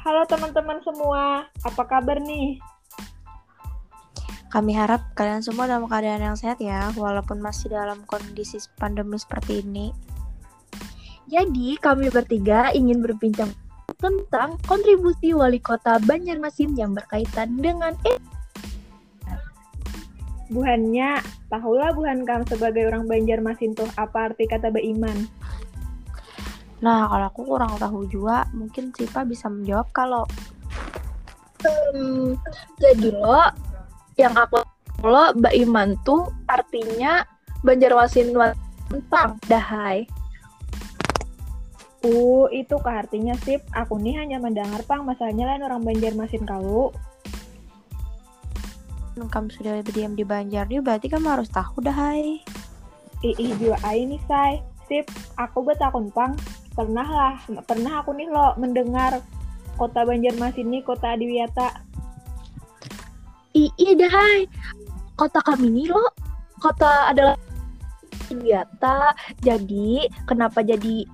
Halo teman-teman semua, apa kabar nih? Kami harap kalian semua dalam keadaan yang sehat ya, walaupun masih dalam kondisi pandemi seperti ini. Jadi, kami bertiga ingin berbincang tentang kontribusi wali kota Banjarmasin yang berkaitan dengan eh Buhannya, tahulah buhan kamu sebagai orang Banjarmasin tuh apa arti kata beiman? Nah, kalau aku kurang tahu juga, mungkin Cipa bisa menjawab kalau Hmm, jadi lo yang aku lo Mbak Iman tuh artinya Banjarmasin tentang dahai. Uh, itu kah artinya sip? Aku nih hanya mendengar pang, masalahnya lain orang Banjarmasin kalau. kamu sudah berdiam di Banjar, nih berarti kamu harus tahu dah hai. Ih, ai nih say. Sip, aku betakun pang. Pernah lah, pernah aku nih lo mendengar kota Banjarmasin nih kota Adiwiyata. Iya dahai. Kota kami ini lo kota adalah Wiata. Jadi kenapa jadi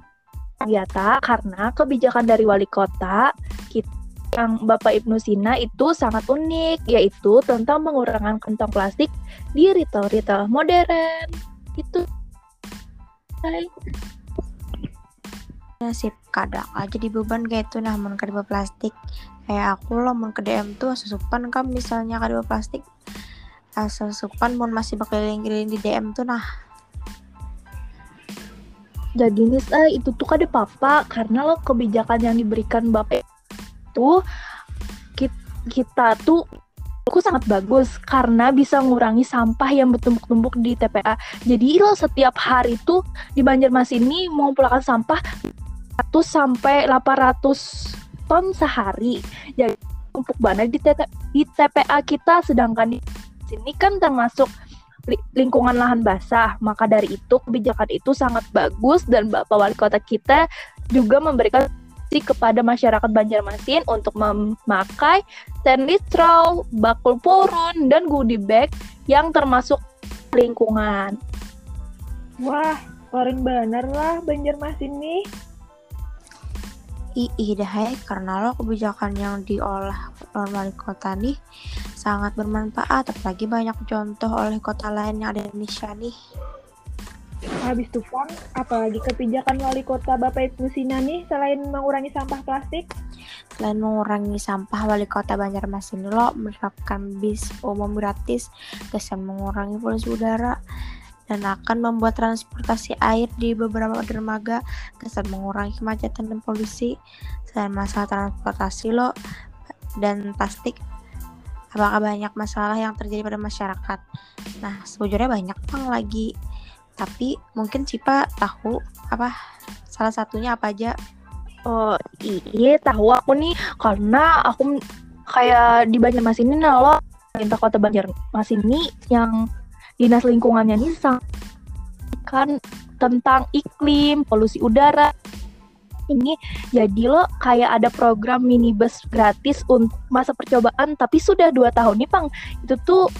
Wiata? Karena kebijakan dari wali kota kita yang Bapak Ibnu Sina itu sangat unik, yaitu tentang pengurangan kantong plastik di retail-retail modern. Itu. Hai. Nasib kadang aja di beban kayak itu. Nah mun kedua plastik. Kayak aku loh mun ke DM tuh susupan kan. Misalnya kedua plastik asal supan mun masih berkeliling-keliling di DM tuh nah. Jadi nih eh, itu tuh kade papa. Karena lo kebijakan yang diberikan bapak itu kita, kita tuh aku sangat bagus. Karena bisa ngurangi sampah yang bertumpuk-tumpuk di TPA. Jadi lo setiap hari tuh di Banjarmasin ini mengumpulkan sampah 100 sampai 800 ton sehari. Jadi tumpuk banget di, di TPA kita sedangkan di sini kan termasuk li- lingkungan lahan basah. Maka dari itu kebijakan itu sangat bagus dan Bapak Wali Kota kita juga memberikan kepada masyarakat Banjarmasin untuk memakai stainless straw, bakul purun, dan goodie bag yang termasuk lingkungan. Wah, keren bener lah Banjarmasin nih. Ih, dah hai, karena lo kebijakan yang diolah oleh wali kota nih sangat bermanfaat, apalagi banyak contoh oleh kota lain yang ada di Indonesia nih. Habis itu Pang, apalagi kebijakan wali kota Bapak Ibnu Sina nih selain mengurangi sampah plastik? Selain mengurangi sampah, wali kota Banjarmasin lo menerapkan bis umum gratis, kesan mengurangi polusi udara, dan akan membuat transportasi air di beberapa dermaga, kesan mengurangi kemacetan dan polusi. Selain masalah transportasi lo dan plastik, apakah banyak masalah yang terjadi pada masyarakat? Nah, sejujurnya banyak pang lagi. Tapi mungkin Cipa tahu apa salah satunya apa aja Oh iya tahu aku nih karena aku kayak di Banjarmasin ini nah, lo kota Banjarmasin ini yang dinas lingkungannya nih kan tentang iklim, polusi udara. Ini jadi lo kayak ada program minibus gratis untuk masa percobaan tapi sudah dua tahun nih Pang. Itu tuh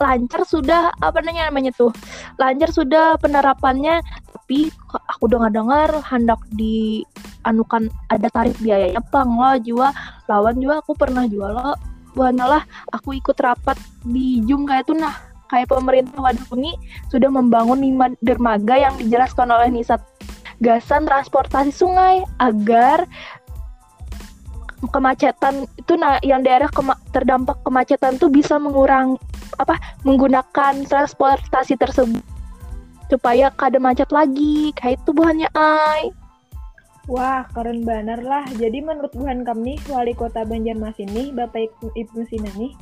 lancar sudah apa namanya namanya tuh lancar sudah penerapannya tapi aku dengar-dengar hendak di anukan ada tarif biayanya pang lo juga lawan juga aku pernah jual lo lah aku ikut rapat di Jum kayak tuh nah kayak pemerintah wadah ini sudah membangun lima dermaga yang dijelaskan oleh Nisat gasan transportasi sungai agar kemacetan itu nah yang daerah kema terdampak kemacetan tuh bisa mengurang apa menggunakan transportasi tersebut supaya kada macet lagi kayak itu buahnya ai Wah, keren banget lah. Jadi menurut Buhan kami Wali Kota Banjarmasin nih, Bapak Ibnu Sina nih,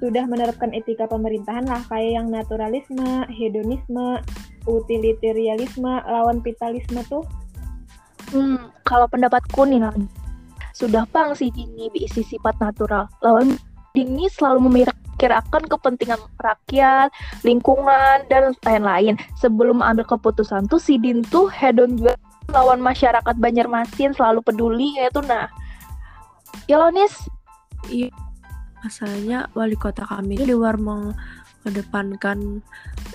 sudah menerapkan etika pemerintahan lah, kayak yang naturalisme, hedonisme, utilitarianisme, lawan vitalisme tuh. Hmm, kalau pendapatku nih, nah, sudah pang si Dini diisi sifat natural. Lawan Dini selalu memikirkan kepentingan rakyat, lingkungan, dan lain-lain. Sebelum ambil keputusan tuh si Din tuh hedon juga lawan masyarakat Banjarmasin selalu peduli yaitu nah. Ya? Masalahnya wali kota kami di luar mengedepankan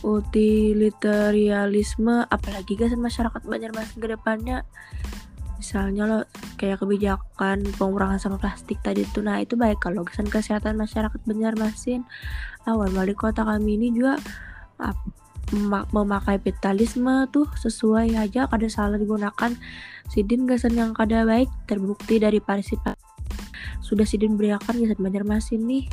utilitarianisme apalagi guys masyarakat Banjarmasin ke depannya. Misalnya lo kayak kebijakan pengurangan sampah plastik tadi tuh. Nah itu baik kalau kesan kesehatan masyarakat Banjarmasin. Awal wali kota kami ini juga ap- mema- memakai vitalisme tuh sesuai aja kada salah digunakan. Sidin gasan yang kada baik terbukti dari partisipasi sudah sidin beriakan gasan Banjarmasin nih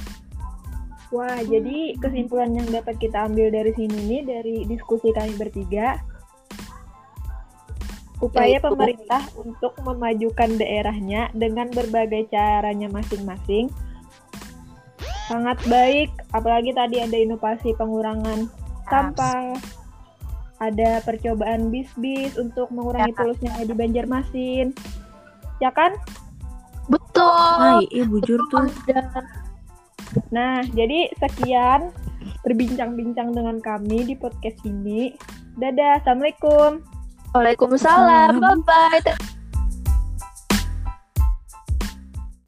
Wah, jadi kesimpulan yang dapat kita ambil dari sini nih, dari diskusi kami bertiga, upaya Yaitu? pemerintah untuk memajukan daerahnya dengan berbagai caranya masing-masing sangat baik, apalagi tadi ada inovasi pengurangan sampah, ada percobaan bis-bis untuk mengurangi Ya. polusnya di Banjarmasin, ya kan? Betul. Hai, eh bujur tuh Nah, jadi sekian berbincang-bincang dengan kami di podcast ini. Dadah, Assalamualaikum. Waalaikumsalam. Bye bye.